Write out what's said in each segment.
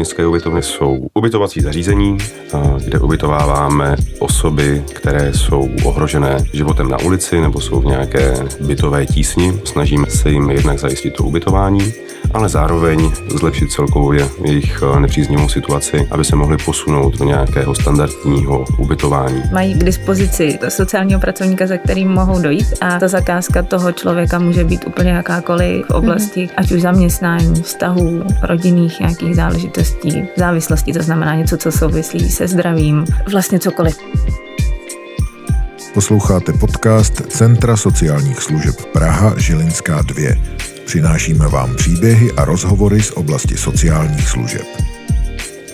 městské ubytovny jsou ubytovací zařízení, kde ubytováváme osoby, které jsou ohrožené životem na ulici nebo jsou v nějaké bytové tísni. Snažíme se jim jednak zajistit to ubytování, ale zároveň zlepšit celkově jejich nepříznivou situaci, aby se mohli posunout do nějakého standardního ubytování. Mají k dispozici sociálního pracovníka, za kterým mohou dojít a ta zakázka toho člověka může být úplně jakákoliv v oblasti, mm-hmm. ať už zaměstnání, vztahů, rodinných nějakých záležitostí, závislostí, to znamená něco, co souvislí se zdravím, vlastně cokoliv. Posloucháte podcast Centra sociálních služeb Praha Žilinská 2. Přinášíme vám příběhy a rozhovory z oblasti sociálních služeb.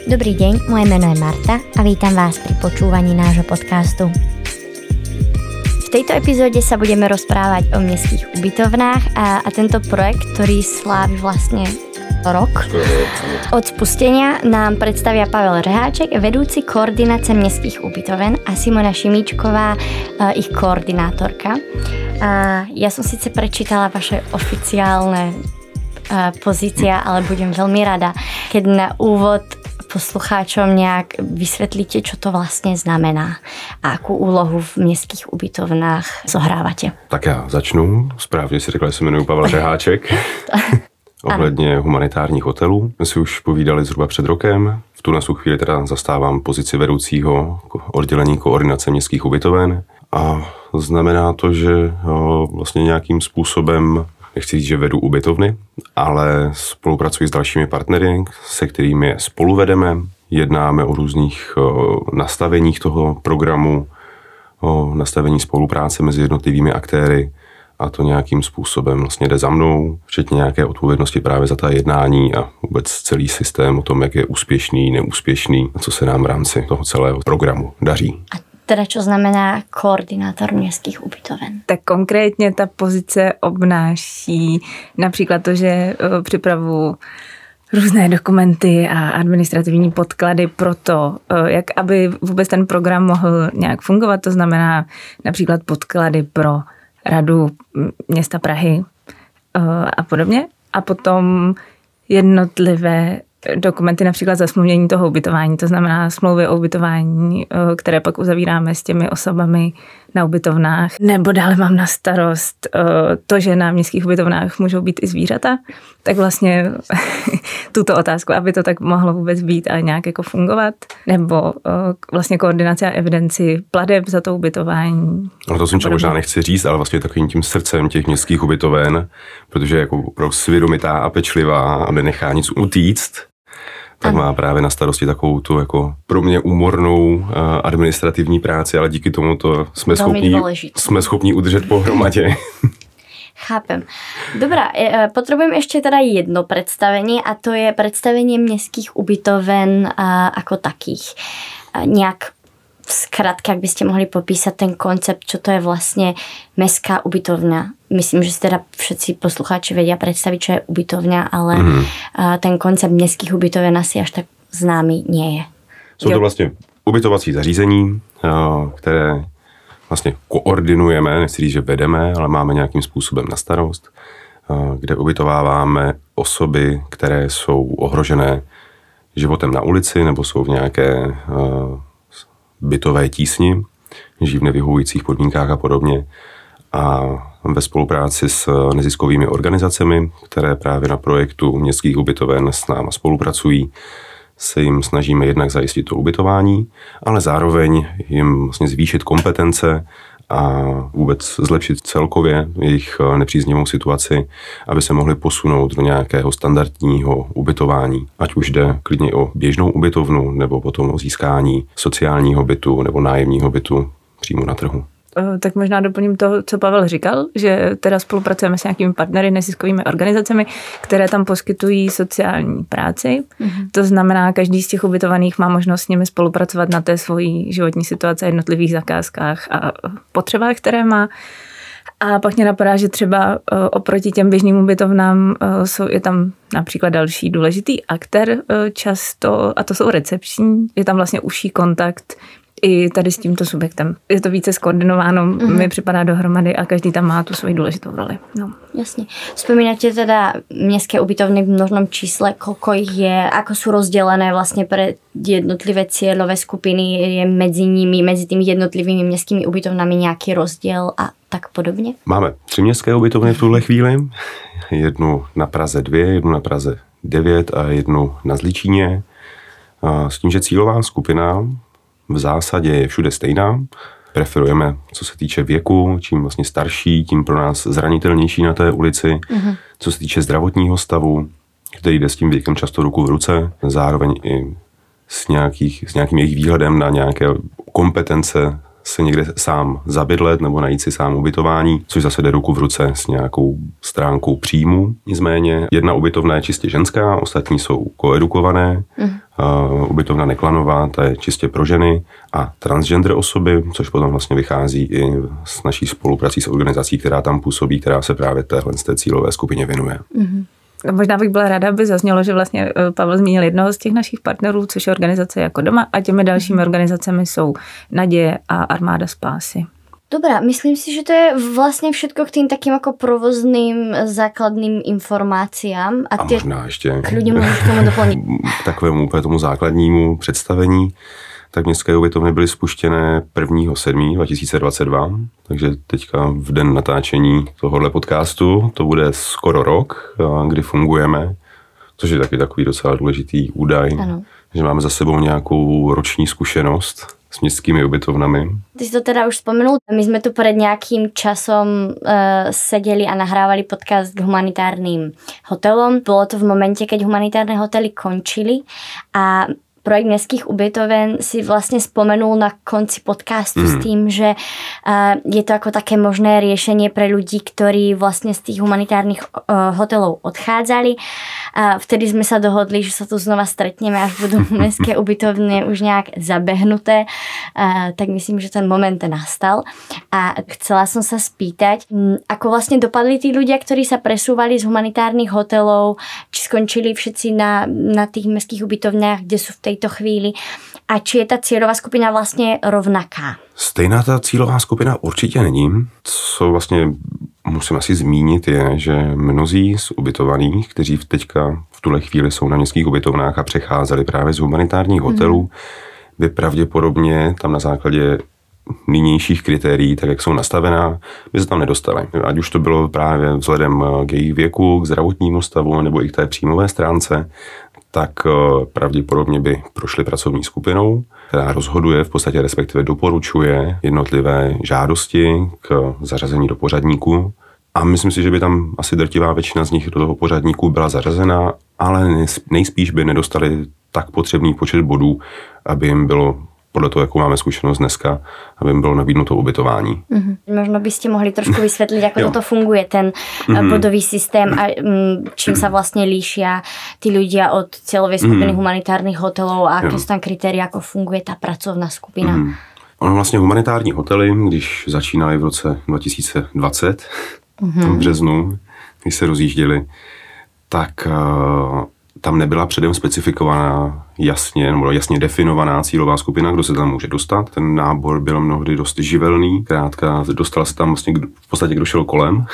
Dobrý deň, moje meno je Marta a vítam vás pri počúvaní nášho podcastu. V tejto epizóde sa budeme rozprávať o mestských ubytovnách a, a tento projekt, ktorý slávi vlastne rok od spustenia nám predstavia Pavel Reháček, vedúci koordinácie mestských ubytoven a Simona Šimíčková, ich koordinátorka. A ja som síce prečítala vaše oficiálne pozícia, ale budem veľmi rada, keď na úvod poslucháčom nějak vysvětlíte, co to vlastně znamená a jakou úlohu v městských ubytovnách zohráváte. Tak já začnu. Správně si řekla, že se jmenuji Pavel Řeháček. Ohledně humanitárních hotelů. My si už povídali zhruba před rokem. V tu nasu chvíli teda zastávám pozici vedoucího oddělení koordinace městských ubytoven. A znamená to, že vlastně nějakým způsobem nechci říct, že vedu ubytovny, ale spolupracuji s dalšími partnery, se kterými spolu vedeme, jednáme o různých nastaveních toho programu, o nastavení spolupráce mezi jednotlivými aktéry a to nějakým způsobem vlastně jde za mnou, včetně nějaké odpovědnosti právě za ta jednání a vůbec celý systém o tom, jak je úspěšný, neúspěšný a co se nám v rámci toho celého programu daří. A teda čo znamená koordinátor městských ubytoven? Tak konkrétně ta pozice obnáší například to, že eh, připravu různé dokumenty a administrativní podklady pro to, eh, jak aby vůbec ten program mohl nějak fungovat. To znamená například podklady pro radu města Prahy eh, a podobně. A potom jednotlivé dokumenty například zasmluvnění toho ubytování, to znamená smlouvy o ubytování, eh, které pak uzavíráme s těmi osobami na ubytovnách. Nebo dále mám na starost eh, to, že na městských ubytovnách můžou být i zvířata, tak vlastně tuto otázku, aby to tak mohlo vůbec být a nějak jako fungovat. Nebo eh, vlastně koordinace a evidenci pladeb za to ubytování. No to jsem možná nechci říct, ale vlastně takovým tím srdcem těch městských ubytoven, protože jako opravdu svědomitá a pečlivá, aby nechá nic utíct, tak ano. má právě na starosti takovou tu jako pro mě úmornou uh, administrativní práci, ale díky tomu to jsme schopni, jsme schopni udržet pohromadě. Chápem. Dobrá, e, potřebujeme ještě teda jedno představení a to je představení městských ubytoven a, jako takých. Nějak zkrátka, jak byste mohli popísat ten koncept, co to je vlastně mestská ubytovna. Myslím, že si teda všetci posluchači vědí představit, co je ubytovna, ale mm. ten koncept městských ubytoven asi až tak známý nie je. Jsou to vlastně ubytovací zařízení, které vlastně koordinujeme, nechci říct, že vedeme, ale máme nějakým způsobem na starost, kde ubytováváme osoby, které jsou ohrožené životem na ulici nebo jsou v nějaké bytové tísni, žijí v nevyhovujících podmínkách a podobně. A ve spolupráci s neziskovými organizacemi, které právě na projektu městských ubytoven s náma spolupracují, se jim snažíme jednak zajistit to ubytování, ale zároveň jim vlastně zvýšit kompetence a vůbec zlepšit celkově jejich eh, nepříznivou situaci, aby se mohli posunout do nějakého standardního ubytování. Ať už jde klidně o běžnou ubytovnu, nebo potom o získání sociálního bytu nebo nájemního bytu přímo na trhu. Eh, tak možná doplním to, co Pavel říkal, že teda spolupracujeme s nějakými partnery, neziskovými organizacemi, které tam poskytují sociální práci. Mm-hmm. To znamená, každý z těch ubytovaných má možnost s nimi spolupracovat na té svojí životní situaci, jednotlivých zakázkách a potřebách, které má. A pak mě napadá, že třeba eh, oproti těm běžným ubytovnám eh, jsou, je tam například další důležitý aktér často, a to jsou recepční. Je tam vlastně užší kontakt i tady s tímto subjektem. Je to více skoordinováno, mm-hmm. mi připadá dohromady a každý tam má tu svoji důležitou roli. No. Jasně. Vzpomínáte teda městské ubytovny v množnom čísle, koľko ich je, ako sú rozdelené vlastně pre jednotlivé cieľové skupiny, je mezi nimi, mezi tými jednotlivými městskými ubytovnami nějaký rozdíl a tak podobně? Máme tři městské ubytovny v tuhle chvíli. Jednu na Praze 2, jednu na Praze 9 a jednu na Zličíně. S tím, že cílová skupina v zásadě je všude stejná. Preferujeme, co se týče věku, čím vlastně starší, tím pro nás zranitelnější na té ulici. Mm-hmm. Co se týče zdravotního stavu, který jde s tím věkem často ruku v ruce, zároveň i s, nějakých, s nějakým jejich výhledem na nějaké kompetence se někde sám zabydlet nebo najít si sám ubytování, což zase jde ruku v ruce s nějakou stránkou příjmu. Nicméně jedna ubytovna je čistě ženská, ostatní jsou koedukované. Mm. Uh, ubytovna Neklanová, ta je čistě pro ženy a transgender osoby, což potom vlastně vychází i s naší spoluprací s organizací, která tam působí, která se právě téhle z té cílové skupině věnuje. Mm. Možná bych byla ráda, aby zaznělo, že vlastně eh, Pavel zmínil jednoho z těch našich partnerů, což je organizace jako doma a těmi dalšími organizacemi jsou Naděje a Armáda spásy. Dobrá, myslím si, že to je vlastně všetko k tým takým jako provozným základným informáciám. A, a možná ještě k tomu doplnit. K takovému úplně tomu základnímu představení tak městské ubytovny byly spuštěné 1.7.2022, 2022, takže teďka v den natáčení tohohle podcastu, to bude skoro rok, kdy fungujeme, což je taky takový docela důležitý údaj, ano. že máme za sebou nějakou roční zkušenost s městskými ubytovnami. Ty jsi to teda už vzpomenul. My jsme tu před nějakým časom uh, seděli a nahrávali podcast k humanitárním hotelům. Bylo to v momentě, keď humanitárne hotely končili a projekt městských ubytoven si vlastně spomenul na konci podcastu mm. s tím, že uh, je to jako také možné řešení pro lidi, kteří vlastně z těch humanitárních uh, hotelů odcházeli. Vtedy jsme se dohodli, že se tu znova stretneme, až budou městské ubytovny už nějak zabehnuté. Tak myslím, že ten moment nastal. A chcela jsem se spýtať, ako vlastně dopadli tí ľudia, ktorí sa presúvali z humanitárnych hotelov, či skončili všetci na, na tých městských ubytovnách, kde jsou v tej této chvíli a či je ta cílová skupina vlastně rovnaká? Stejná ta cílová skupina určitě není. Co vlastně musím asi zmínit je, že mnozí z ubytovaných, kteří teďka v tuhle chvíli jsou na městských ubytovnách a přecházeli právě z humanitárních hotelů, mm. by pravděpodobně tam na základě nynějších kritérií, tak jak jsou nastavená, by se tam nedostali. Ať už to bylo právě vzhledem k jejich věku, k zdravotnímu stavu nebo i k té příjmové stránce, tak eh, pravděpodobně by prošli pracovní skupinou, která rozhoduje, v podstatě respektive doporučuje jednotlivé žádosti k zařazení do pořadníku. A myslím si, že by tam asi drtivá většina z nich do toho pořadníku byla zařazena, ale nejspíš by nedostali tak potřebný počet bodů, aby jim bylo podle toho, jakou máme zkušenost dneska, aby jim bylo nabídnuto ubytování. Mm-hmm. Možno byste mohli trošku vysvětlit, jak toto funguje, ten mm-hmm. bodový systém a mm, čím se vlastně líší ty ľudia od cieľovej skupiny mm-hmm. humanitárnych hotelů a jaké jsou tam kritéria, jako funguje ta pracovná skupina. Mm-hmm. Ono vlastně humanitární hotely, když začínaly v roce 2020, mm-hmm. v březnu, když se rozjížděli, tak uh, tam nebyla předem specifikovaná jasně, nebo jasně definovaná cílová skupina, kdo se tam může dostat. Ten nábor byl mnohdy dost živelný, krátka, dostal se tam vlastně v podstatě kdo šel kolem,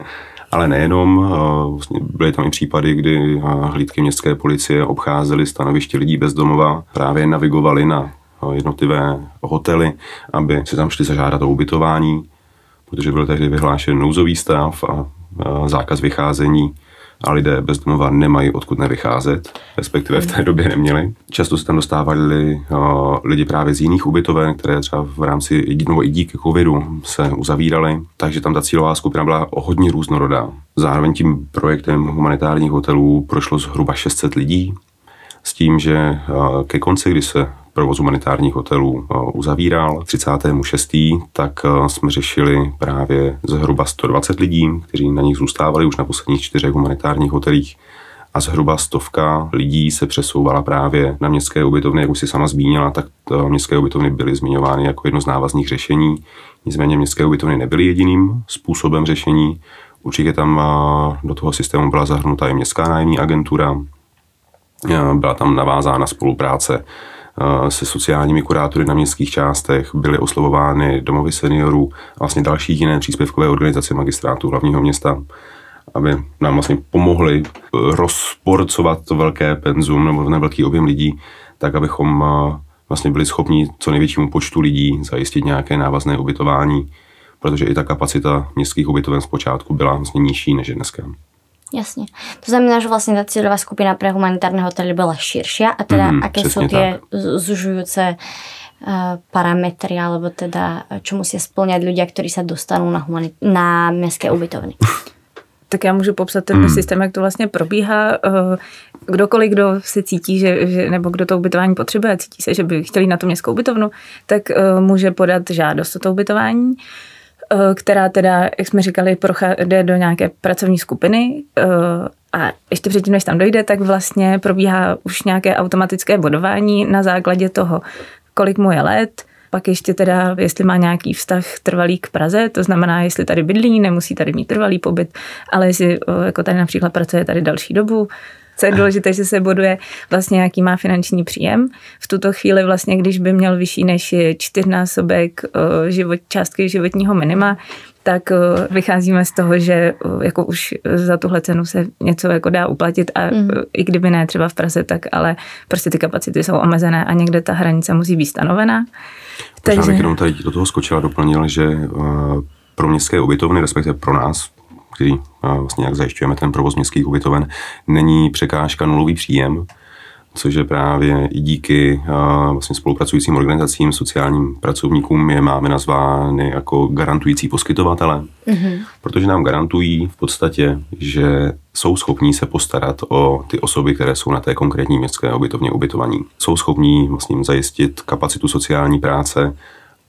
ale nejenom, vlastně byly tam i případy, kdy hlídky městské policie obcházely stanoviště lidí bez domova, právě navigovali na jednotlivé hotely, aby si tam šli zažádat o ubytování, protože byl tehdy vyhlášen nouzový stav a zákaz vycházení a lidé bez domova nemají odkud nevycházet, respektive v té době neměli. Často se tam dostávali lidi právě z jiných ubytoven, které třeba v rámci, nebo i díky covidu se uzavíraly, takže tam ta cílová skupina byla hodně různorodá. Zároveň tím projektem humanitárních hotelů prošlo zhruba 600 lidí, s tím, že ke konci, kdy se provoz humanitárních hotelů uzavíral 36. tak jsme řešili právě zhruba 120 lidí, kteří na nich zůstávali už na posledních čtyřech humanitárních hotelích a zhruba stovka lidí se přesouvala právě na městské ubytovny, jak už si sama zmínila, tak městské ubytovny byly zmiňovány jako jedno z návazných řešení. Nicméně městské ubytovny nebyly jediným způsobem řešení. Určitě tam do toho systému byla zahrnuta i městská nájemní agentura, byla tam navázána spolupráce se sociálními kurátory na městských částech, byly oslovovány domovy seniorů a vlastně další jiné příspěvkové organizace magistrátu hlavního města, aby nám vlastně pomohli rozporcovat to velké penzum nebo ten velký objem lidí, tak abychom vlastně byli schopni co největšímu počtu lidí zajistit nějaké návazné ubytování, protože i ta kapacita městských ubytoven zpočátku byla vlastně nižší než dneska. Jasně. To znamená, že vlastně ta cílová skupina pro humanitární hotely byla širší a teda mm, aké jsou ty zužující uh, parametry, alebo teda čo musí splňat lidé, kteří se dostanou na, humanit- na městské ubytovny? tak já můžu popsat ten hmm. systém, jak to vlastně probíhá. Eh, kdokoliv, kdo se cítí, že, že, nebo kdo to ubytování potřebuje, cítí se, že by chtěli na to městskou ubytovnu, tak uh, může podat žádost o to ubytování, uh, která teda, jak jsme říkali, jde do nějaké pracovní skupiny uh, a ještě předtím, než tam dojde, tak vlastně probíhá už nějaké automatické bodování na základě toho, kolik mu je let, pak ještě teda, jestli má nějaký vztah trvalý k Praze, to znamená, jestli tady bydlí, nemusí tady mít trvalý pobyt, ale jestli jako tady například pracuje tady další dobu, co je důležité, že se boduje vlastně, jaký má finanční příjem. V tuto chvíli vlastně, když by měl vyšší než čtyřnásobek život, částky životního minima, tak vycházíme z toho, že jako už za tuhle cenu se něco jako dá uplatit a mm. i kdyby ne třeba v Praze, tak ale prostě ty kapacity jsou omezené a někde ta hranice musí být stanovená. Takže... bych jenom tady do toho skočila a doplnil, že eh, pro městské ubytovny, respektive pro nás, který vlastně jak zajišťujeme ten provoz městských ubytoven, není překážka nulový příjem, což je právě i díky vlastně spolupracujícím organizacím, sociálním pracovníkům je máme nazvány jako garantující poskytovatele, mm-hmm. protože nám garantují v podstatě, že jsou schopní se postarat o ty osoby, které jsou na té konkrétní městské ubytovně ubytovaní. Jsou schopní vlastně zajistit kapacitu sociální práce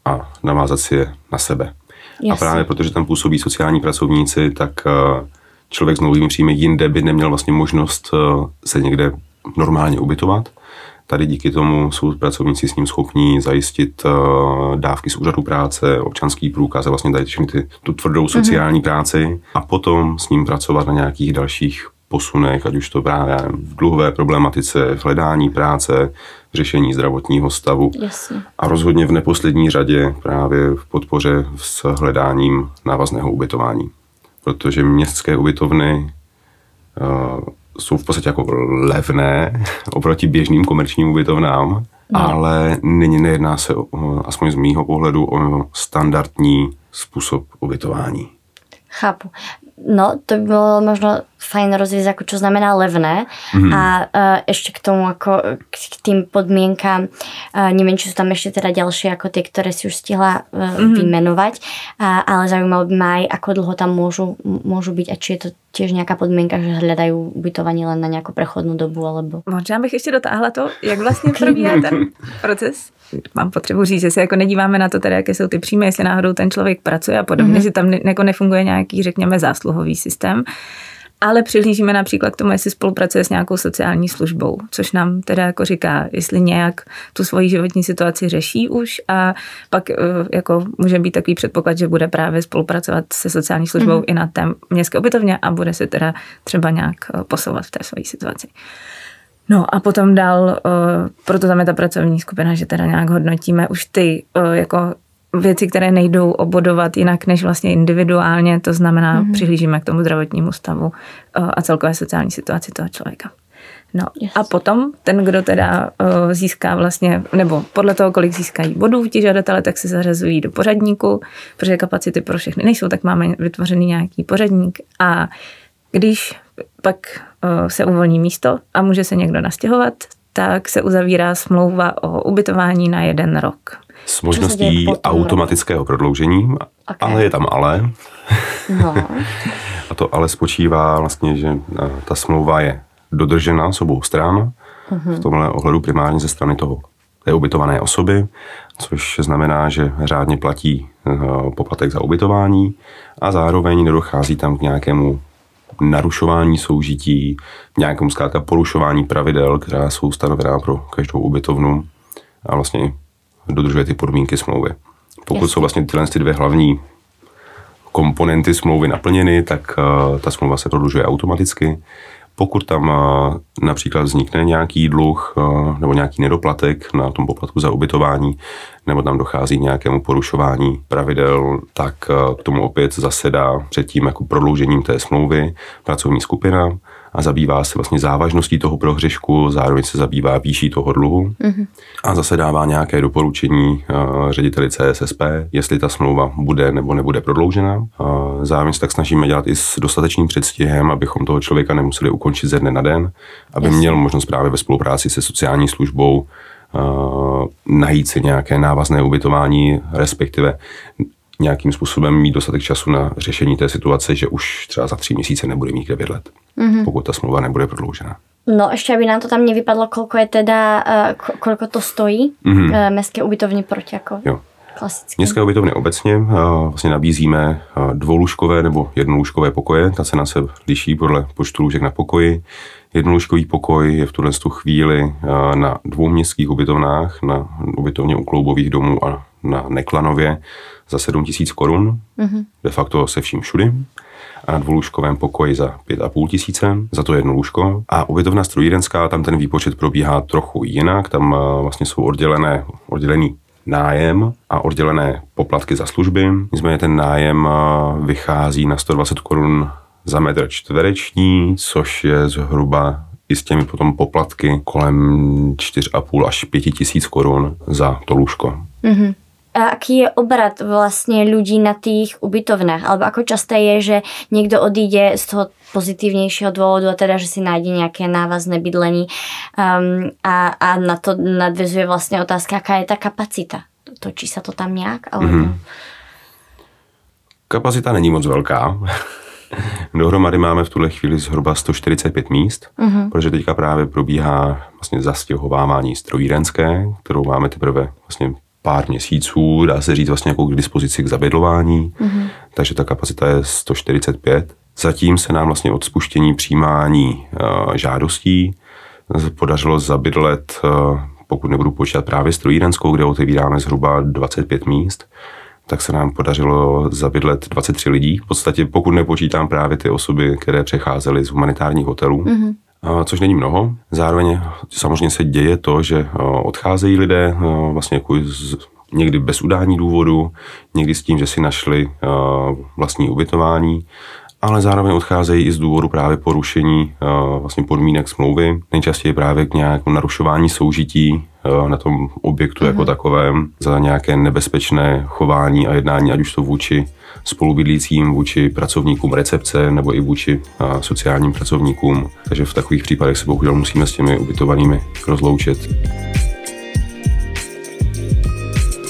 a navázat si je na sebe. Jasně. A právě protože tam působí sociální pracovníci, tak eh, člověk s novými příjmy jinde by neměl vlastně možnost eh, se někde normálně ubytovat. Tady díky tomu jsou pracovníci s ním schopní zajistit uh, dávky z úřadu práce, občanský průkaz a vlastně tady všechny ty, tu tvrdou mhm. sociální mm-hmm. práci a potom s ním pracovat na nějakých dalších posunech, ať už to právě v dluhové problematice, v hledání práce, řešení zdravotního stavu. Jasně. A rozhodně v neposlední řadě právě v podpoře s hledáním návazného ubytování. Protože městské ubytovny uh, jsou v podstatě jako levné oproti běžným komerčním ubytovnám, no. ale nyní nejedná se, o, aspoň z mýho pohledu, o standardní způsob ubytování. Chápu. No, to by bylo možno fajn rozvíjet, jako čo znamená levné mm-hmm. a uh, ešte k tomu, ako k, k tým podmienkám, uh, neviem, či sú tam ešte teda ďalšie ako tie, ktoré si už stihla uh, mm-hmm. vymenovať, uh, ale zaujímalo by ma aj, ako dlho tam môžu, môžu byť a či je to tiež nějaká podmínka, že hledají ubytování len na nějakou prechodnou dobu, alebo... Možná bych ještě dotáhla to, jak vlastně probíhá ten proces. Mám potřebu říct, že se jako nedíváme na to, teda, jaké jsou ty příjmy, jestli náhodou ten člověk pracuje a podobně, mm-hmm. že tam ne, jako nefunguje nějaký, řekněme, zásluhový systém ale přihlížíme například k tomu, jestli spolupracuje s nějakou sociální službou, což nám teda jako říká, jestli nějak tu svoji životní situaci řeší už a pak eh, jako může být takový předpoklad, že bude právě spolupracovat se sociální službou mm. i na té městské ubytovně a bude se teda třeba nějak eh, posouvat v té své situaci. No a potom dál, eh, proto tam je ta pracovní skupina, že teda nějak hodnotíme už ty jako věci, které nejdou obodovat jinak než vlastně individuálně, to znamená, mm-hmm. přihlížíme k tomu zdravotnímu stavu eh, a celkové sociální situaci toho člověka. No yes. a potom ten, kdo teda uh, získá vlastně, nebo podle toho, kolik získají bodů ti žadatele, tak se zařazují do pořadníku, protože kapacity pro všechny nejsou, tak máme vytvořený nějaký pořadník a když pak uh, se uvolní místo a může se někdo nastěhovat, tak se uzavírá smlouva o ubytování na jeden rok s možností automatického prodloužení, okay. ale je tam ale. No. a to ale spočívá vlastně, že eh, ta smlouva je dodržena s obou stran, uh-huh. v tomhle ohledu primárně ze strany toho té ubytované osoby, což znamená, že řádně platí eh, poplatek za ubytování a zároveň nedochází tam k nějakému narušování soužití, nějakému zkrátka porušování pravidel, která jsou stanovená pro každou ubytovnu a vlastně dodržuje ty podmínky smlouvy. Pokud Jasně. jsou vlastně tyhle ty dvě hlavní komponenty smlouvy naplněny, tak uh, ta smlouva se prodlužuje automaticky. Pokud tam například vznikne nějaký dluh nebo nějaký nedoplatek na tom poplatku za ubytování, nebo tam dochází k nějakému porušování pravidel, tak k tomu opět zasedá předtím jako prodloužením té smlouvy pracovní skupina a zabývá se vlastně závažností toho prohřešku, zároveň se zabývá výší toho dluhu mm-hmm. a zase dává nějaké doporučení uh, řediteli CSSP, jestli ta smlouva bude nebo nebude prodloužena. Uh, zároveň se tak snažíme dělat i s dostatečným předstihem, abychom toho člověka nemuseli ukončit ze dne na den, aby Jasně. měl možnost právě ve spolupráci se sociální službou uh, najít si nějaké návazné ubytování, respektive nějakým způsobem mít dostatek času na řešení té situace, že už třeba za tři měsíce nebude mít 9 let, mm-hmm. pokud ta smlouva nebude prodloužena. No ještě, aby nám to tam nevypadlo, kolko je teda, uh, kolko to stojí mm-hmm. městské ubytovny proti jako jo. Klasicky. Městské ubytovny obecně uh, vlastně nabízíme dvoulůžkové nebo jednolůžkové pokoje. Ta cena se liší podle počtu lůžek na pokoji. Jednolůžkový pokoj je v tuhle chvíli na dvou městských ubytovnách, na ubytovně u kloubových domů a na Neklanově za 7 tisíc korun, mm-hmm. de facto se vším všudy a na dvolůžkovém pokoji za 5,5 tisíce za to jedno lůžko. A ubytovna strojírenská, tam ten výpočet probíhá trochu jinak, tam eh, vlastně jsou oddělené, oddělený nájem a oddělené poplatky za služby. Nicméně ten nájem eh, vychází na 120 korun za metr čtvereční, což je zhruba i s těmi potom poplatky kolem 4,5 až 5 tisíc korun za to lůžko. Mm-hmm. A aký je obrat vlastne ľudí na tých ubytovnách? Alebo ako časté je, že niekto odíde z toho pozitívnejšieho dôvodu a teda, že si nájde nejaké návazné bydlení um, a, a na to nadvezuje vlastne otázka, aká je ta kapacita? Točí sa to tam nějak? Alebo... Mm-hmm. Kapacita není moc velká. Dohromady máme v tuhle chvíli zhruba 145 míst, mm-hmm. protože teďka právě probíhá vlastně zastěhovávání strojírenské, kterou máme teprve vlastně pár měsíců, dá se říct vlastně jako k dispozici k zabydlování, mm-hmm. takže ta kapacita je 145. Zatím se nám vlastně od spuštění přijímání uh, žádostí podařilo zabydlet, uh, pokud nebudu počítat právě strojírenskou, kde otevíráme zhruba 25 míst, tak se nám podařilo zabydlet 23 lidí. V podstatě pokud nepočítám právě ty osoby, které přecházely z humanitárních hotelů, mm-hmm což není mnoho. Zároveň samozřejmě se děje to, že odcházejí lidé vlastně jako z, někdy bez udání důvodu, někdy s tím, že si našli vlastní ubytování, ale zároveň odcházejí i z důvodu právě porušení vlastně podmínek smlouvy, nejčastěji právě k nějakému narušování soužití na tom objektu mm-hmm. jako mhm. takovém za nějaké nebezpečné chování a jednání, ať už to vůči spolubydlícím, vůči pracovníkům recepce nebo i vůči sociálním pracovníkům. Takže v takových případech se bohužel musíme s těmi ubytovanými rozloučit.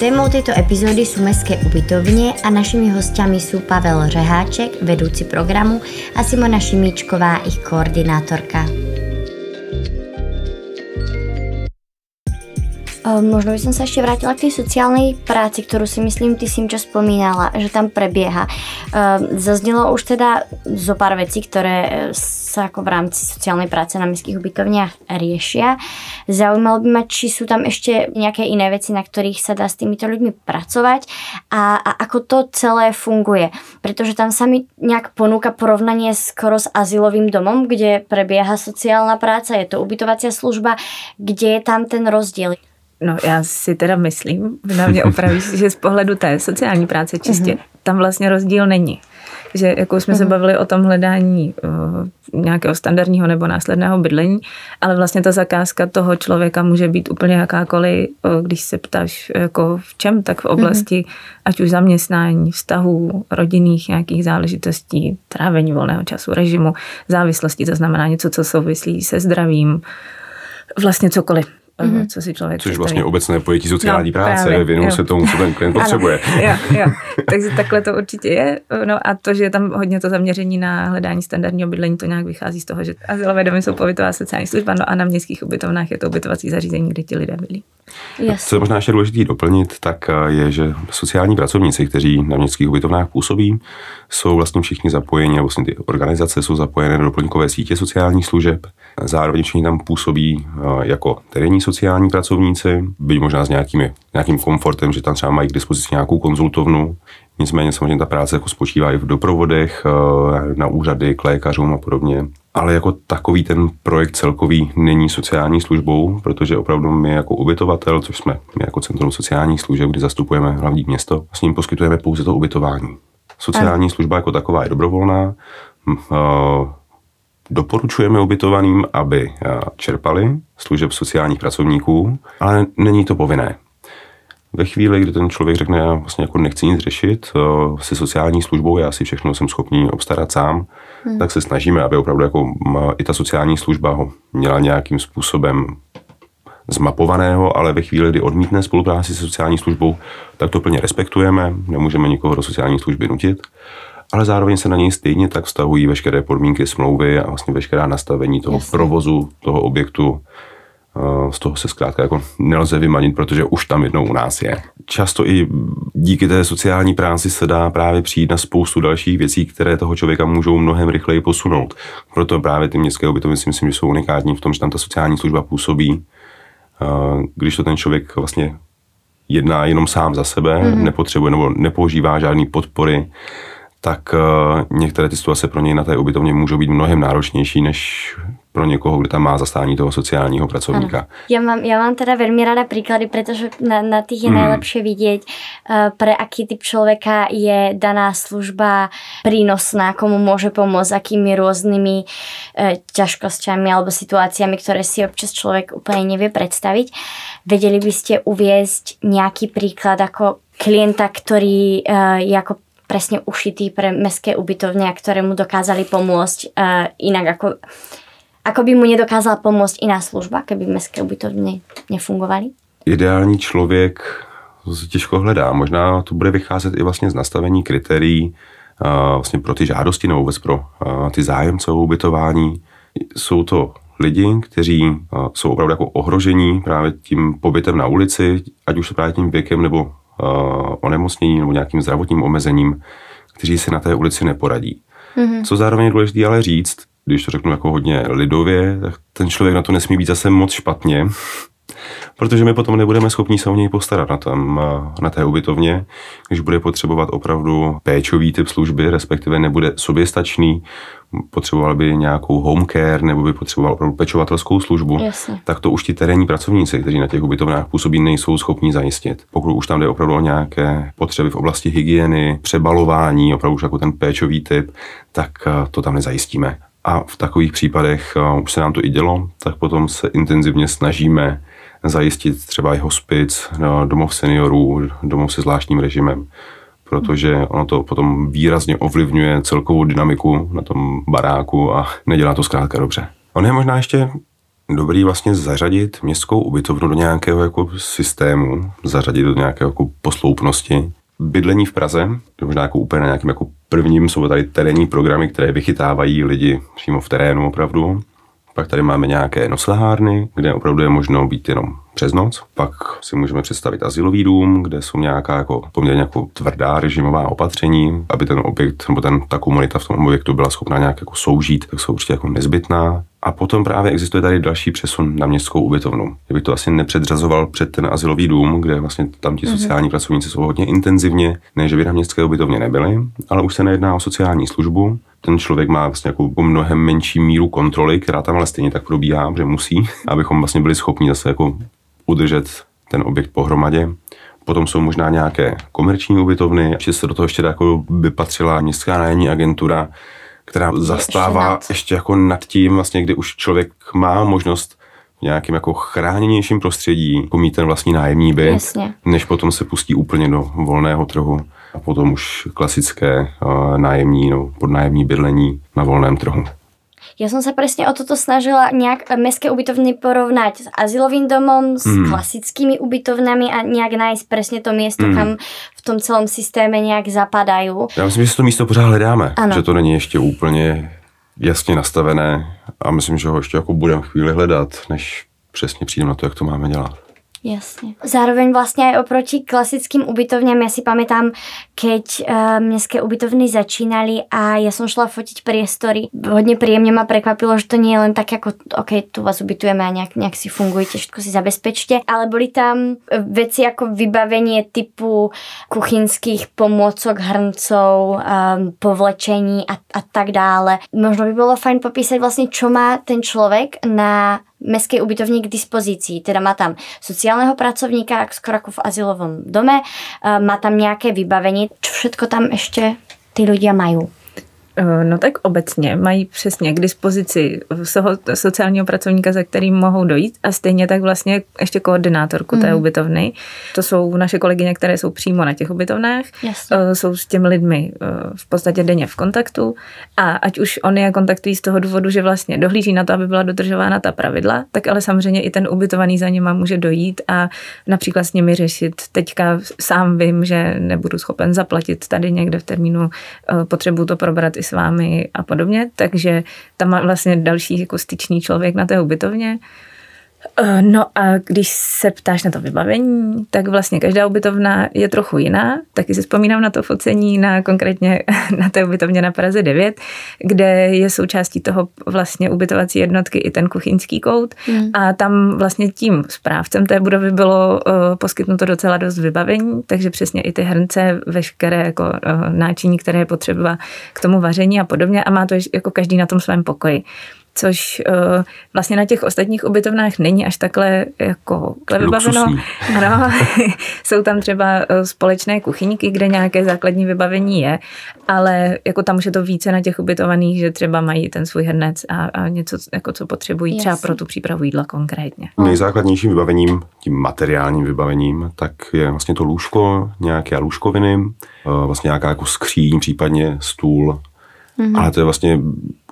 Témou tejto epizódy sú mestské ubytovne a našimi hostiami sú Pavel Řeháček, vedúci programu a Simona Šimíčková, ich koordinátorka. Možno by som sa ešte vrátila k tej sociálnej práci, ktorú si myslím, ty si čas spomínala, že tam prebieha. Zaznelo už teda zo pár vecí, ktoré e, sa ako v rámci sociálnej práce na mestských ubytovniach riešia. Zaujímalo by ma, či sú tam ešte nejaké iné veci, na ktorých sa dá s týmito ľuďmi pracovať a, a ako to celé funguje. Pretože tam sa mi nejak ponúka porovnanie skoro s azylovým domom, kde prebieha sociálna práca, je to ubytovacia služba, kde je tam ten rozdiel. No já si teda myslím, na mě opravíš, že z pohledu té sociální práce čistě, mm-hmm. tam vlastně rozdíl není. Že jako jsme mm-hmm. se mhm. bavili o tom hledání uh, nějakého standardního nebo následného bydlení, ale vlastně ta zakázka toho člověka může být úplně jakákoliv, uh, když se ptáš jako v čem, tak v oblasti mm-hmm. ať už zaměstnání, vztahů, rodinných nějakých záležitostí, trávení volného času, režimu, závislosti, to znamená něco, co souvislí se zdravím, vlastně cokoliv mm-hmm. co si člověk Což vlastně obecné pojetí sociální no, práce, věnují se tomu, co ten klient potřebuje. jo, jo. Takže takhle to určitě je. No a to, že je tam hodně to zaměření na hledání standardního bydlení, to nějak vychází z toho, že azylové domy jsou pobytová sociální služba, no a na městských ubytovnách je to ubytovací zařízení, kde ti lidé bydlí. Yes. Co je možná ještě důležité doplnit, tak eh, je, že sociální pracovníci, kteří na městských ubytovnách působí, jsou vlastně všichni zapojeni, a vlastně ty organizace jsou zapojené do doplňkové sítě sociálních služeb. Zároveň všichni tam působí eh, jako terénní sociální pracovníci, byť možná s nějakými, nějakým komfortem, že tam třeba mají k dispozici nějakou konzultovnu, Nicméně samozřejmě ta práce jako spočívá i v doprovodech eh, na úřady k lékařům a podobně. Ale jako takový ten projekt celkový není sociální službou, protože opravdu my jako ubytovatel, což jsme my jako Centrum sociálních služeb, kdy zastupujeme hlavní město, s ním poskytujeme pouze to ubytování. Sociální služba jako taková je dobrovolná. Eh, doporučujeme ubytovaným, aby eh, čerpali služeb sociálních pracovníků, ale není to povinné. Ve chvíli, kdy ten člověk řekne, já vlastně jako nechci nic řešit uh, se sociální službou, já si všechno jsem schopný obstarat sám, hmm. tak se snažíme, aby opravdu jako i ta sociální služba ho měla nějakým způsobem zmapovaného, ale ve chvíli, kdy odmítne spolupráci se sociální službou, tak to plně respektujeme, nemůžeme nikoho do sociální služby nutit, ale zároveň se na něj stejně tak vztahují veškeré podmínky smlouvy a vlastně veškerá nastavení toho Jasně. provozu toho objektu z toho se zkrátka jako nelze vymanit, protože už tam jednou u nás je. Často i díky té sociální práci se dá právě přijít na spoustu dalších věcí, které toho člověka můžou mnohem rychleji posunout. Proto právě ty městské ubytovny si myslím, že jsou unikátní v tom, že tam ta sociální služba působí. Když to ten člověk vlastně jedná jenom sám za sebe, mm-hmm. nepotřebuje nebo nepoužívá žádný podpory, tak některé ty situace pro něj na té ubytovně můžou být mnohem náročnější, než pro někoho, kdo tam má zastání toho sociálního pracovníka. Ano. Já mám, já mám teda velmi ráda příklady, protože na, na těch je hmm. nejlepší vidět, uh, pre aký typ člověka je daná služba prínosná, komu může pomoct, akými různými uh, ťažkosťami alebo situáciami, které si občas člověk úplně nevie představit. Vedeli byste uviezť nějaký příklad jako klienta, který uh, je jako presne ušitý pre mestské ubytovně a ktorému dokázali pomôcť uh, inak ako Ako by mu nedokázala pomôcť iná služba, keby městské ubytovny nefungovaly? Ideální člověk se těžko hledá. Možná to bude vycházet i vlastně z nastavení kritérií vlastně pro ty žádosti nebo vůbec pro ty zájemce o ubytování. Jsou to lidi, kteří jsou opravdu jako ohrožení právě tím pobytem na ulici, ať už to právě tím věkem nebo onemocněním nebo nějakým zdravotním omezením, kteří se na té ulici neporadí. Mm-hmm. Co zároveň je důležité ale říct, když to řeknu jako hodně lidově, tak ten člověk na to nesmí být zase moc špatně, protože my potom nebudeme schopni se o něj postarat na, tam, na té ubytovně, když bude potřebovat opravdu péčový typ služby, respektive nebude soběstačný, potřeboval by nějakou home care nebo by potřeboval opravdu pečovatelskou službu, Jasně. tak to už ti terénní pracovníci, kteří na těch ubytovnách působí, nejsou schopni zajistit. Pokud už tam jde opravdu o nějaké potřeby v oblasti hygieny, přebalování, opravdu už jako ten péčový typ, tak to tam nezajistíme. A v takových případech už se nám to i dělo, tak potom se intenzivně snažíme zajistit třeba i hospic, no, domov seniorů, domov se zvláštním režimem, protože ono to potom výrazně ovlivňuje celkovou dynamiku na tom baráku a nedělá to zkrátka dobře. On je možná ještě dobrý vlastně zařadit městskou ubytovnu do nějakého jako systému, zařadit do nějakého jako posloupnosti, bydlení v Praze, možná jako úplně na nějakým jako prvním jsou tady terénní programy, které vychytávají lidi přímo v terénu opravdu. Pak tady máme nějaké noslehárny, kde opravdu je možno být jenom přes noc. Pak si můžeme představit asilový dům, kde jsou nějaká jako poměrně jako tvrdá režimová opatření, aby ten objekt nebo ten, ta komunita v tom objektu byla schopná nějak jako soužít, tak jsou určitě jako nezbytná. A potom právě existuje tady další přesun na městskou ubytovnu. Já bych to asi nepředřazoval před ten asilový dům, kde vlastně tam ti mm-hmm. sociální pracovníci jsou hodně intenzivně, ne že by na městské ubytovně nebyli, ale už se nejedná o sociální službu. Ten člověk má vlastně jako mnohem menší míru kontroly, která tam ale stejně tak probíhá, že musí, abychom vlastně byli schopni zase jako udržet ten objekt pohromadě. Potom jsou možná nějaké komerční ubytovny, že se do toho ještě jako by patřila městská nájemní agentura, která zastává ještě, nad. ještě jako nad tím, vlastně, kdy už člověk má možnost v nějakým jako chráněnějším prostředí jako mít ten vlastní nájemní byt, Jasně. než potom se pustí úplně do volného trhu a potom už klasické uh, nájemní, no, podnájemní bydlení na volném trhu. Ja som sa presne o toto snažila nejak mestské ubytovny porovnať s azylovým domom, s mm. klasickými ubytovnami a nejak nájsť presne to miesto, mm. kam v tom celom systéme nějak zapadají. Já myslím, že si to místo pořád hledáme, ano. že to není ještě úplně jasně nastavené a myslím, že ho ještě jako budeme chvíli hledat, než přesně přijdeme na to, jak to máme dělat. Jasne. Zároveň vlastne aj oproti klasickým ubytovňam, ja si pamätám, keď uh, mestské ubytovny začínali a ja som šla fotiť priestory, hodne príjemne ma prekvapilo, že to nie je len tak ako, ok, tu vás ubytujeme a nejak, nejak si fungujete, všetko si zabezpečte, ale boli tam veci ako vybavenie typu kuchynských pomôcok, hrncov, um, povlečení a, a tak dále. Možno by bolo fajn popísať vlastne, čo má ten človek na mestskej ubytovni k dispozícii. Teda má tam sociálneho pracovníka, skoro ako v azylovom dome, má tam nějaké vybavení. Čo všetko tam ještě ty ľudia majú? Eh, no tak obecně mají přesně k dispozici sociálního pracovníka, za kterým mohou dojít a stejně tak vlastně ještě koordinátorku mm. té hmm. ubytovny. To jsou naše kolegyně, které jsou přímo na těch ubytovnách, Jasně. Eh, jsou s těmi lidmi eh, v podstatě denně v kontaktu a ať už oni je kontaktují z toho důvodu, že vlastně dohlíží na to, aby byla dodržována ta pravidla, tak ale samozřejmě i ten ubytovaný za něma může dojít a například s nimi řešit. Teďka sám vím, že nebudu schopen zaplatit tady někde v termínu, potřebuju to probrat i s vámi a podobně, takže tam má vlastně další jako styčný člověk na té ubytovně. Eh, no a když se ptáš na to vybavení, tak vlastně každá ubytovna je trochu jiná. Taky si vzpomínám na to focení na konkrétně na té ubytovně na Praze 9, kde je součástí toho vlastně ubytovací jednotky i ten kuchyňský kout hmm. a tam vlastně tím správcem té budovy bylo uh, poskytnuto docela dost vybavení, takže přesně i ty hrnce, veškeré jako uh, náčiní, které je potřeba k tomu vaření a podobně a má to jako každý na tom svém pokoji což uh, vlastně na těch ostatních ubytovnách není až takhle jako vybaveno. Ano, jsou tam třeba uh, společné kuchyňky, kde nějaké základní vybavení je, ale jako tam už je to více na těch ubytovaných, že třeba mají ten svůj hrnec a, a něco, jako co potřebují Jasně. třeba pro tu přípravu jídla konkrétně. Nejzákladnějším vybavením, tím materiálním vybavením, tak je vlastně to lůžko, nějaké lůžkoviny, uh, vlastně nějaká jako skříň, případně stůl, Mm-hmm. Ale to je vlastně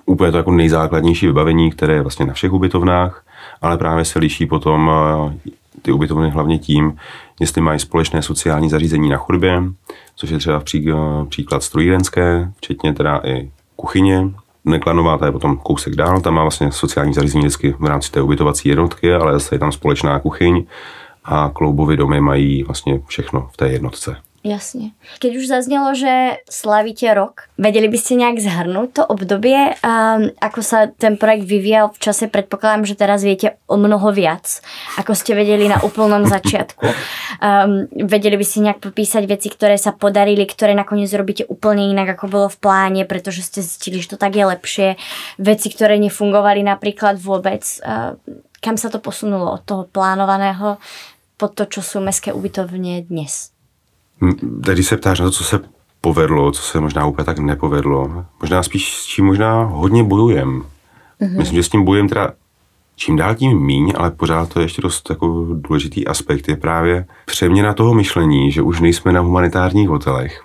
úplně to jako nejzákladnější vybavení, které je vlastně na všech ubytovnách, ale právě se liší potom eh, ty ubytovny hlavně tím, jestli mají společné sociální zařízení na chodbě, což je třeba eh, příklad strojírenské, včetně teda i kuchyně. Neklanová, ta je potom kousek dál, tam má vlastně sociální zařízení vždycky v rámci té ubytovací jednotky, ale zase je tam společná kuchyň a kloubové domy mají vlastně všechno v té jednotce. Jasne. Keď už zaznelo, že slavíte rok, vedeli by ste nejak zhrnúť to obdobie, um, ako sa ten projekt vyvíjal v čase, predpokladám, že teraz viete o mnoho viac, ako ste vedeli na úplnom začiatku. Um, vedeli by ste nejak popísať veci, ktoré sa podarili, ktoré nakoniec robíte úplne inak, ako bolo v pláne, pretože ste zistili, že to tak je lepšie. Veci, ktoré nefungovali napríklad vôbec. Uh, kam sa to posunulo od toho plánovaného pod to, čo sú mestské ubytovne dnes? Když se ptáš na to, co se povedlo, co se možná úplně tak nepovedlo, možná spíš s čím možná hodně bojujem. Mm-hmm. Myslím, že s tím bojujem teda čím dál tím míň, ale pořád to je ještě dost jako důležitý aspekt, je právě přeměna toho myšlení, že už nejsme na humanitárních hotelech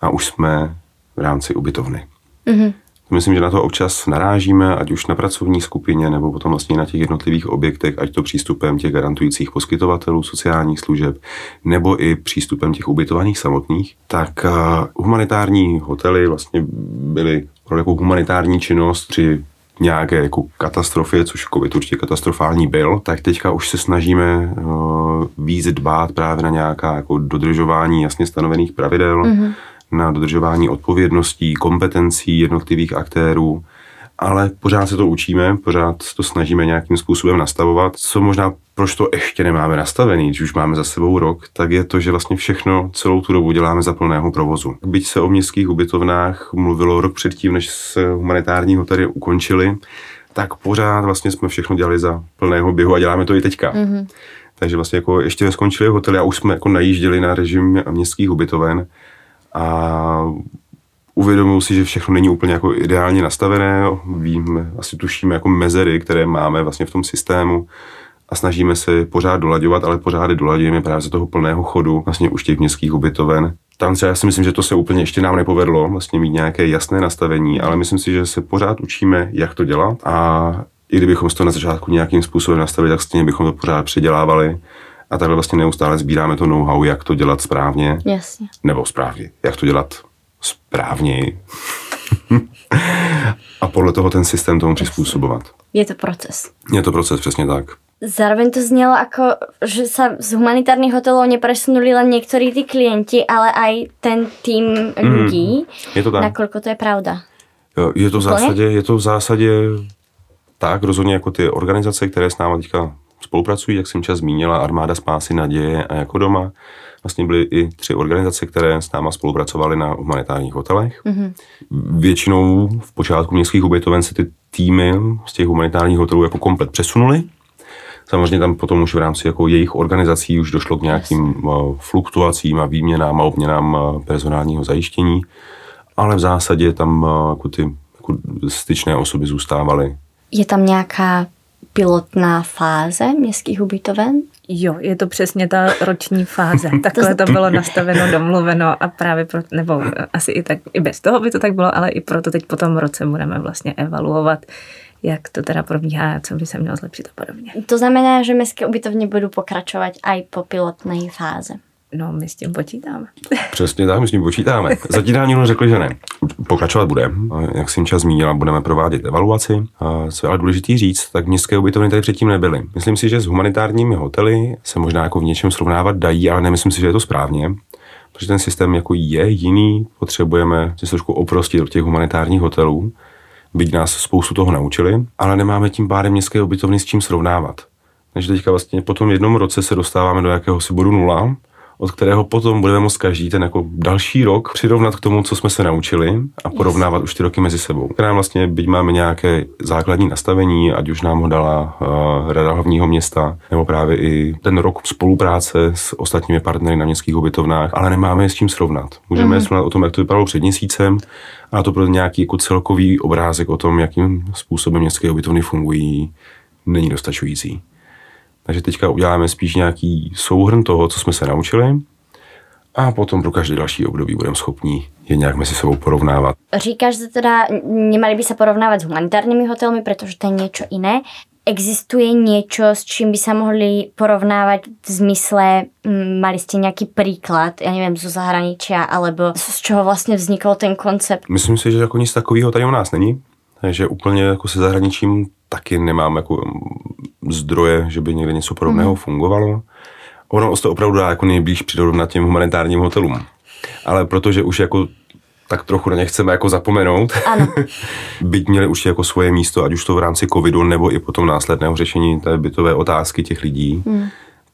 a už jsme v rámci ubytovny. Mm-hmm. Myslím, že na to občas narážíme, ať už na pracovní skupině, nebo potom vlastně na těch jednotlivých objektech, ať to přístupem těch garantujících poskytovatelů sociálních služeb, nebo i přístupem těch ubytovaných samotných, tak uh, humanitární hotely vlastně byly pro jako humanitární činnost při nějaké jako katastrofě, což COVID určitě katastrofální byl, tak teďka už se snažíme uh, víc dbát právě na nějaká jako dodržování jasně stanovených pravidel, mm-hmm na dodržování odpovědností, kompetencí jednotlivých aktérů, ale pořád se to učíme, pořád to snažíme nějakým způsobem nastavovat. Co možná, proč to ještě nemáme nastavený, když už máme za sebou rok, tak je to, že vlastně všechno celou tu dobu děláme za plného provozu. Byť se o městských ubytovnách mluvilo rok předtím, než se humanitární hotely ukončily, tak pořád vlastně jsme všechno dělali za plného běhu a děláme to i teďka. Mm-hmm. Takže vlastně jako ještě skončili hotely a už jsme jako najížděli na režim městských ubytoven a uvědomuji si, že všechno není úplně jako ideálně nastavené, víme, asi tušíme jako mezery, které máme vlastně v tom systému a snažíme se pořád dolaďovat, ale pořád je dolaďujeme právě z toho plného chodu vlastně už těch městských ubytoven. Tam já si myslím, že to se úplně ještě nám nepovedlo, vlastně mít nějaké jasné nastavení, ale myslím si, že se pořád učíme, jak to dělat. A i kdybychom to na začátku nějakým způsobem nastavili, tak stejně bychom to pořád předělávali a takhle vlastně neustále sbíráme to know-how, jak to dělat správně. Jasně. Nebo správně. Jak to dělat správně. a podle toho ten systém tomu přizpůsobovat. Je to proces. Je to proces, přesně tak. Zároveň to znělo ako, že sa z humanitárnych hotelov nepresunuli len niektorí tí klienti, ale aj ten tým ľudí. Mm, je to tak. Nakoľko to je pravda? Jo, Je to v zásadě, je to v zásadě tak, rozhodně jako ty organizace, které s námi teďka spolupracují, jak jsem čas zmínila, Armáda Spásy, Naděje a jako doma. Vlastně byly i tři organizace, které s náma spolupracovaly na humanitárních hotelech. Mm-hmm. Většinou v počátku městských ubytoven se ty týmy z těch humanitárních hotelů jako komplet přesunuly. Samozřejmě tam potom už v rámci jako jejich organizací už došlo k nějakým uh, fluktuacím a výměnám a obměnám uh, personálního zajištění, ale v zásadě tam uh, jako ty jako styčné osoby zůstávaly. Je tam nějaká pilotná fáze městských ubytoven? Jo, je to přesně ta roční fáze. Takhle to bylo nastaveno, domluveno a právě pro, nebo asi i tak, i bez toho by to tak bylo, ale i proto teď po tom roce budeme vlastně evaluovat, jak to teda probíhá, co by se mělo zlepšit a podobně. To znamená, že městské ubytovny budou pokračovat i po pilotné fáze. No, my s tím počítáme. Přesně tak, my s tím počítáme. Zatím nám řekli, že ne. Pokračovat bude. Jak jsem čas zmínila, budeme provádět evaluaci. Co je ale důležité říct, tak městské ubytovny tady předtím nebyly. Myslím si, že s humanitárními hotely se možná jako v něčem srovnávat dají, ale nemyslím si, že je to správně. Protože ten systém jako je jiný, potřebujeme se trošku oprostit od těch humanitárních hotelů, byť nás spoustu toho naučili, ale nemáme tím pádem městské ubytovny s čím srovnávat. Takže teďka vlastně po tom jednom roce se dostáváme do jakéhosi bodu nula, od kterého potom budeme moct každý ten jako další rok přirovnat k tomu, co jsme se naučili a porovnávat yes. už ty roky mezi sebou. Která vlastně, byť máme nějaké základní nastavení, ať už nám ho dala uh, Rada hlavního města, nebo právě i ten rok spolupráce s ostatními partnery na městských ubytovnách, ale nemáme je s čím srovnat. Můžeme mm-hmm. srovnat o tom, jak to vypadalo před měsícem, a to pro nějaký jako celkový obrázek o tom, jakým způsobem městské ubytovny fungují, není dostačující. Takže teďka uděláme spíš nějaký souhrn toho, co jsme se naučili a potom pro každý další období budeme schopni je nějak mezi sebou porovnávat. Říkáš, že teda nemali by se porovnávat s humanitárními hotelmi, protože to je něco jiné. Existuje něco, s čím by se mohli porovnávat v zmysle, mali jste nějaký příklad, já nevím, zo zahraničia, alebo z čeho vlastně vznikl ten koncept? Myslím si, že jako nic takového tady u nás není, že úplně jako se zahraničím taky nemám jako zdroje, že by někde něco podobného mm. fungovalo. Ono to opravdu dá jako nejblíž přirovnat těm humanitárním hotelům. Ale protože už jako tak trochu na ně chceme jako zapomenout. Ano. Byť měli už jako svoje místo, ať už to v rámci covidu, nebo i potom následného řešení té bytové otázky těch lidí, mm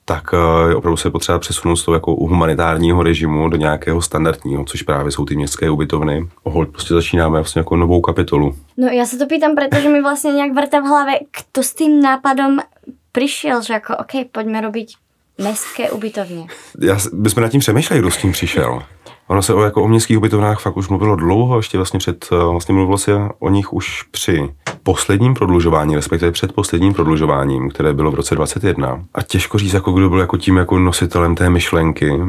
tak uh, opravdu se potřeba přesunout z toho jako humanitárního režimu do nějakého standardního, což právě jsou ty městské ubytovny. Ohold, prostě začínáme vlastně jako novou kapitolu. No já se to pýtam, protože mi vlastně nějak vrta v hlavě, kdo s tím nápadom přišel, že jako OK, pojďme robiť městské ubytovně. Já, my jsme nad tím přemýšleli, kdo s tím přišel. Ono se o, jako o městských ubytovnách fakt už mluvilo dlouho, ještě vlastně před, eh, vlastně mluvilo se o nich už při posledním prodlužování, respektive před posledním prodlužováním, které bylo v roce 2021. A těžko říct, jako kdo byl jako tím jako nositelem té myšlenky.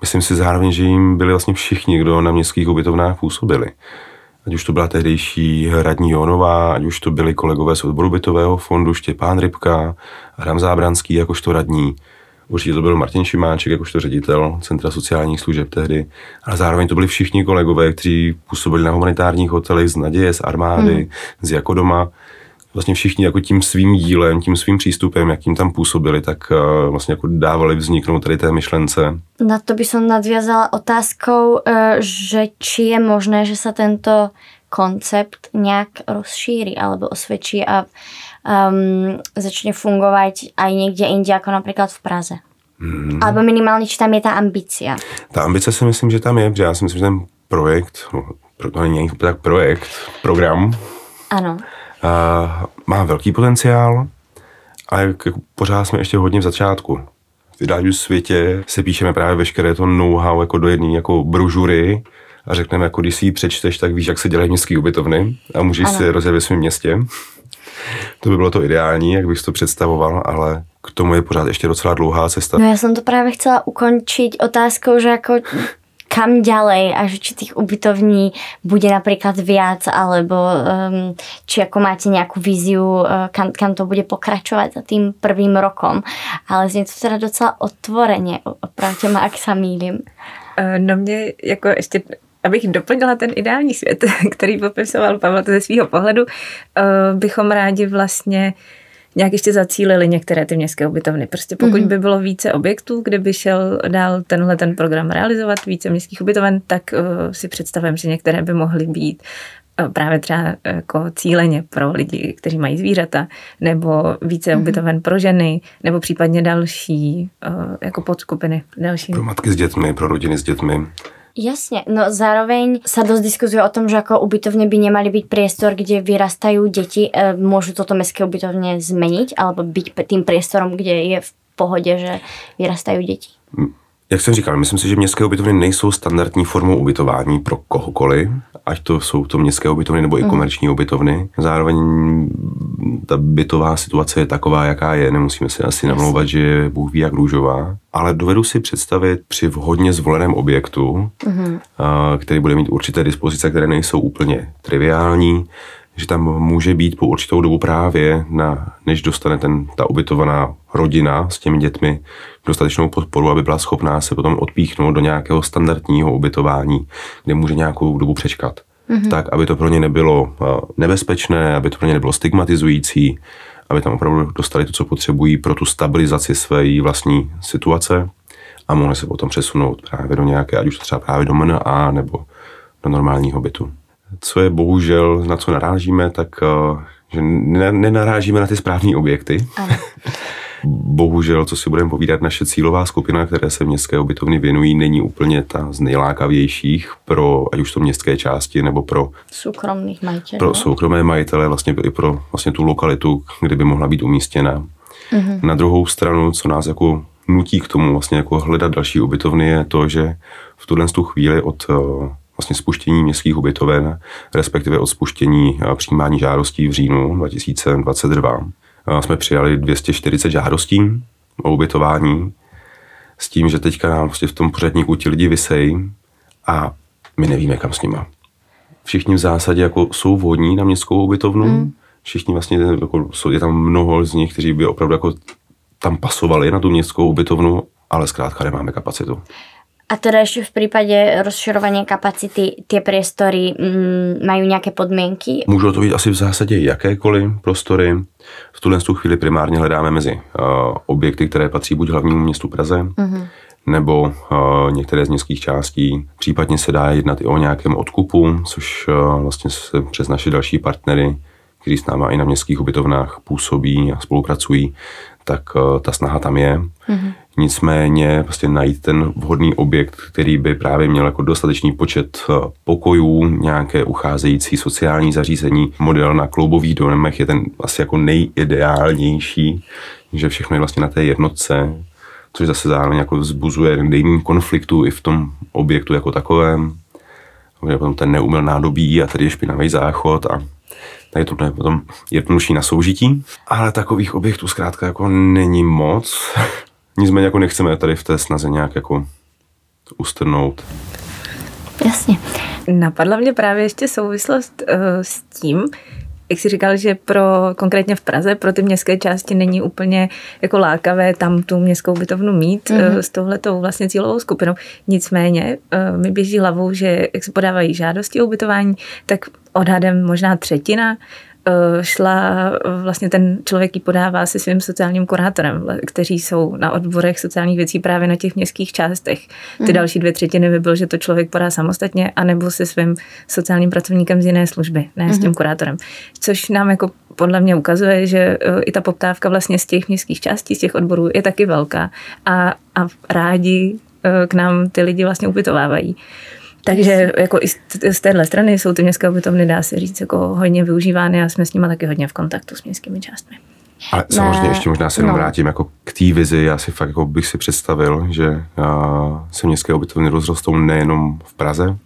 Myslím si zároveň, že jim byli vlastně všichni, kdo na městských ubytovnách působili. Ať už to byla tehdejší radní Jonová, ať už to byli kolegové z odboru bytového fondu Štěpán Rybka, Adam Zábranský jakožto radní, Určitě to byl Martin Šimáček, jakožto ředitel Centra sociálních služeb tehdy, ale zároveň to byli všichni kolegové, kteří působili na humanitárních hotelech z Naděje, z armády, hmm. z Jakodoma. Vlastně všichni jako tím svým dílem, tím svým přístupem, jakým tam působili, tak uh, vlastně jako dávali vzniknout tady té myšlence. Na to by som nadviazala otázkou, uh, že či je možné, že se tento koncept nějak rozšíří alebo osvědčí a um, začne fungovať aj niekde inde, ako napríklad v Praze. Hmm. Alebo minimálně, či tam je ta ambice. Ta ambice si myslím, že tam je, protože já si myslím, že ten projekt, no, to není tak projekt, program, ano. Uh, má velký potenciál, ale jako pořád jsme ještě hodně v začátku. V ideálním světě se píšeme právě veškeré to know-how jako do jedné jako brožury a řekneme, jako když si ji přečteš, tak víš, jak se dělají městské ubytovny a můžeš ano. si rozjet ve svém městě. To by bylo to ideální, jak bych to představoval, ale k tomu je pořád ještě docela dlouhá cesta. No já jsem to právě chcela ukončit otázkou, že jako kam ďalej a že či tých ubytovní bude napríklad viac alebo um, či ako máte nejakú víziu, uh, kam, kam to bude pokračovať za tým prvým rokom. Ale znie to teda docela otvorene, opravte ma, ak sa mýlim. Uh, no mě jako ještě abych doplnila ten ideální svět, který popisoval Pavel ze svého pohledu, uh, bychom rádi vlastně nějak ještě zacílili některé ty městské ubytovny. Prostě pokud Mhm. by bylo více objektů, kde by šel dál tenhle ten program realizovat, více městských ubytoven, tak uh, si představím, že některé by mohly být uh, právě třeba jako cíleně pro lidi, kteří mají zvířata, nebo více Mhm. ubytoven pro ženy, nebo případně další uh, jako podskupiny. Další. Pro matky s dětmi, pro rodiny s dětmi. Jasne, no zároveň sa dosť diskuzuje o tom, že ako ubytovne by nemali byť priestor, kde vyrastajú deti. E, môžu toto mestské ubytovne zmeniť alebo byť tým priestorom, kde je v pohode, že vyrastajú deti? Jak jsem říkal, myslím si, že městské ubytovny nejsou standardní formou ubytování pro kohokoliv, ať to jsou to městské ubytovny nebo i komerční ubytovny. Zároveň ta bytová situace je taková, jaká je. Nemusíme si asi namlouvat, že je Bůh ví jak růžová. Ale dovedu si představit při vhodně zvoleném objektu, a, který bude mít určité dispozice, které nejsou úplně triviální, že tam může být po určitou dobu právě, na, než dostane ten, ta ubytovaná rodina s těmi dětmi dostatečnou podporu, aby byla schopná se potom odpíchnout do nějakého standardního ubytování, kde může nějakou dobu přečkat. Mm-hmm. Tak, aby to pro ně nebylo a, nebezpečné, aby to pro ně nebylo stigmatizující, aby tam opravdu dostali to, co potřebují pro tu stabilizaci své vlastní situace a mohli se potom přesunout právě do nějaké, ať už třeba právě do MNA nebo do normálního bytu. Co je bohužel, na co narážíme, tak eh, že ne- nenarážíme na ty správné objekty. Áno. Bohužel, co si budeme povídat, naše cílová skupina, které se městské ubytovny věnují, není úplně ta z nejlákavějších pro ať už to městské části nebo pro, Súkromných majiteľov. pro soukromé majitele, vlastně i pro vlastně tu lokalitu, kde by mohla být umístěna. Mm-hmm. Na druhou stranu, co nás jako nutí k tomu vlastně jako hledat další ubytovny, je to, že v tuhle tu chvíli od eh, vlastně spuštění městských ubytoven, respektive od spuštění přijímání žádostí v říjnu 2022, eh, jsme přijali 240 žádostí o ubytování s tím, že teďka nám vlastně v tom pořadníku ti lidi vysejí a my nevíme, kam s nima. Všichni v zásadě jako jsou vhodní na městskou ubytovnu, mm. všichni vlastně, jako, jsou, je tam mnoho z nich, kteří by opravdu jako tam pasovali na tu městskou ubytovnu, ale zkrátka nemáme kapacitu. A teda ešte v prípade rozširovania kapacity tie priestory mm, majú nejaké podmienky? Můžou to být asi v zásadě jakékoliv prostory. V tuhle tu chvíli primárně hledáme mezi uh, objekty, které patří buď hlavnímu městu Praze, mm-hmm. nebo uh, některé z městských částí. Případně se dá jednat i o nějakém odkupu, což uh, vlastně se přes naše další partnery, kteří s náma i na městských ubytovnách působí a spolupracují, tak uh, ta snaha tam je. Mm-hmm. Nicméně prostě najít ten vhodný objekt, který by právě měl jako dostatečný počet uh, pokojů, nějaké ucházející sociální zařízení. Model na kloubových domech je ten asi jako nejideálnější, že všechno je vlastně na té jednotce, což zase zároveň jako vzbuzuje nejméně konfliktu i v tom objektu jako takovém. Potom ten neuměl nádobí a tady je špinavý záchod a tady to je potom jednodušší na soužití. Ale takových objektů zkrátka jako není moc. Nicméně jako nechceme tady v té snaze nějak jako ustrnout. Jasne. Napadla mě právě ještě souvislost uh, s tím, jak jsi říkal, že pro konkrétně v Praze, pro ty městské části není úplně jako lákavé tam tu městskou bytovnu mít mm-hmm. s touhletou vlastně cílovou skupinou. Nicméně uh, mi běží hlavou, že jak se podávají žádosti o ubytování, tak odhadem možná třetina eh, šla eh, vlastně ten člověk ji podává se svým sociálním kurátorem, kteří jsou na odborech sociálních věcí právě na těch městských částech. Ty další dvě třetiny by bylo, že to člověk podá samostatně, anebo se svým sociálním pracovníkem z jiné služby, ne s tím kurátorem. Což nám jako podle mě ukazuje, že eh, i ta poptávka vlastně z těch městských částí, z těch odborů je taky velká a, a rádi eh, k nám ty lidi vlastně ubytovávají. Takže jako i z, téhle strany jsou ty městské ubytovny, dá se říct, jako hodně využívány a jsme s nimi taky hodně v kontaktu s městskými částmi. Ale samozřejmě Ne, ještě možná se jenom no. vrátím jako k té vizi. Já si fakt jako bych si představil, že a, se městské ubytovny rozrostou nejenom v Praze,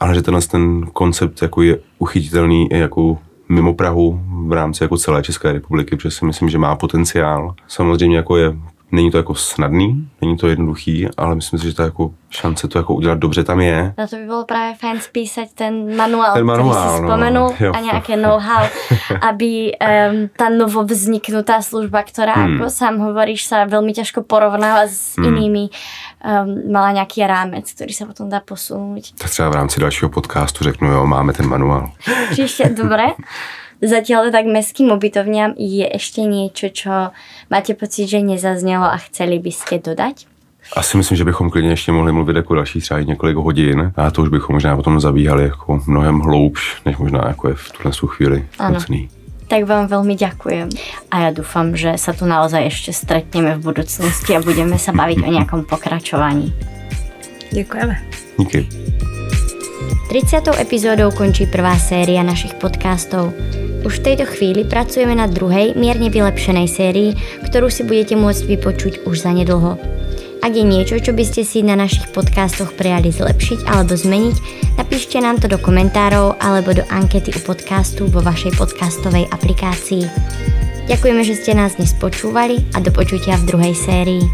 ale že tenhle ten koncept jako je uchytitelný i jako mimo Prahu v rámci jako celé České republiky, protože si myslím, že má potenciál. Samozřejmě jako je, není to jako snadný, není to jednoduchý, ale myslím si, že ta jako šance to jako udělat dobře tam je. Na to by bolo práve fajn spísať ten manuál, Ten manuál, si no. spomenul Jo. a nejaké know-how, aby um, tá novovzniknutá služba, ktorá, Hmm. ako sám hovoríš, sa veľmi ťažko porovnáva s Hmm. inými, um, mala nejaký rámec, ktorý sa potom dá posunúť. Tak třeba v rámci dalšího podcastu řeknu, jo, máme ten manuál. Příště, dobre. zatiaľ tak mestským ubytovňam je ešte niečo, čo máte pocit, že nezaznělo a chceli byste dodat? Asi myslím, že bychom klidně ještě mohli mluvit jako další třeba i několik hodin a to už bychom možná potom zabíhali jako mnohem hloubš, než možná jako je v tuhle chvíli nutný. Tak vám veľmi ďakujem. A ja dúfam, že sa tu naozaj ešte stretneme v budúcnosti a budeme sa baviť o nejakom pokračovaní. Děkujeme. Díky. 30. epizódou končí prvá séria našich podcastov. Už v tejto chvíli pracujeme na druhej, mierne vylepšenej sérii, ktorú si budete môcť vypočuť už zanedlho. Ak je niečo, čo by ste si na našich podcastoch prijali zlepšiť alebo zmeniť, napíšte nám to do komentárov alebo do ankety u podcastu vo vašej podcastovej aplikácii. Ďakujeme, že ste nás dnes počúvali a do počutia v druhej sérii.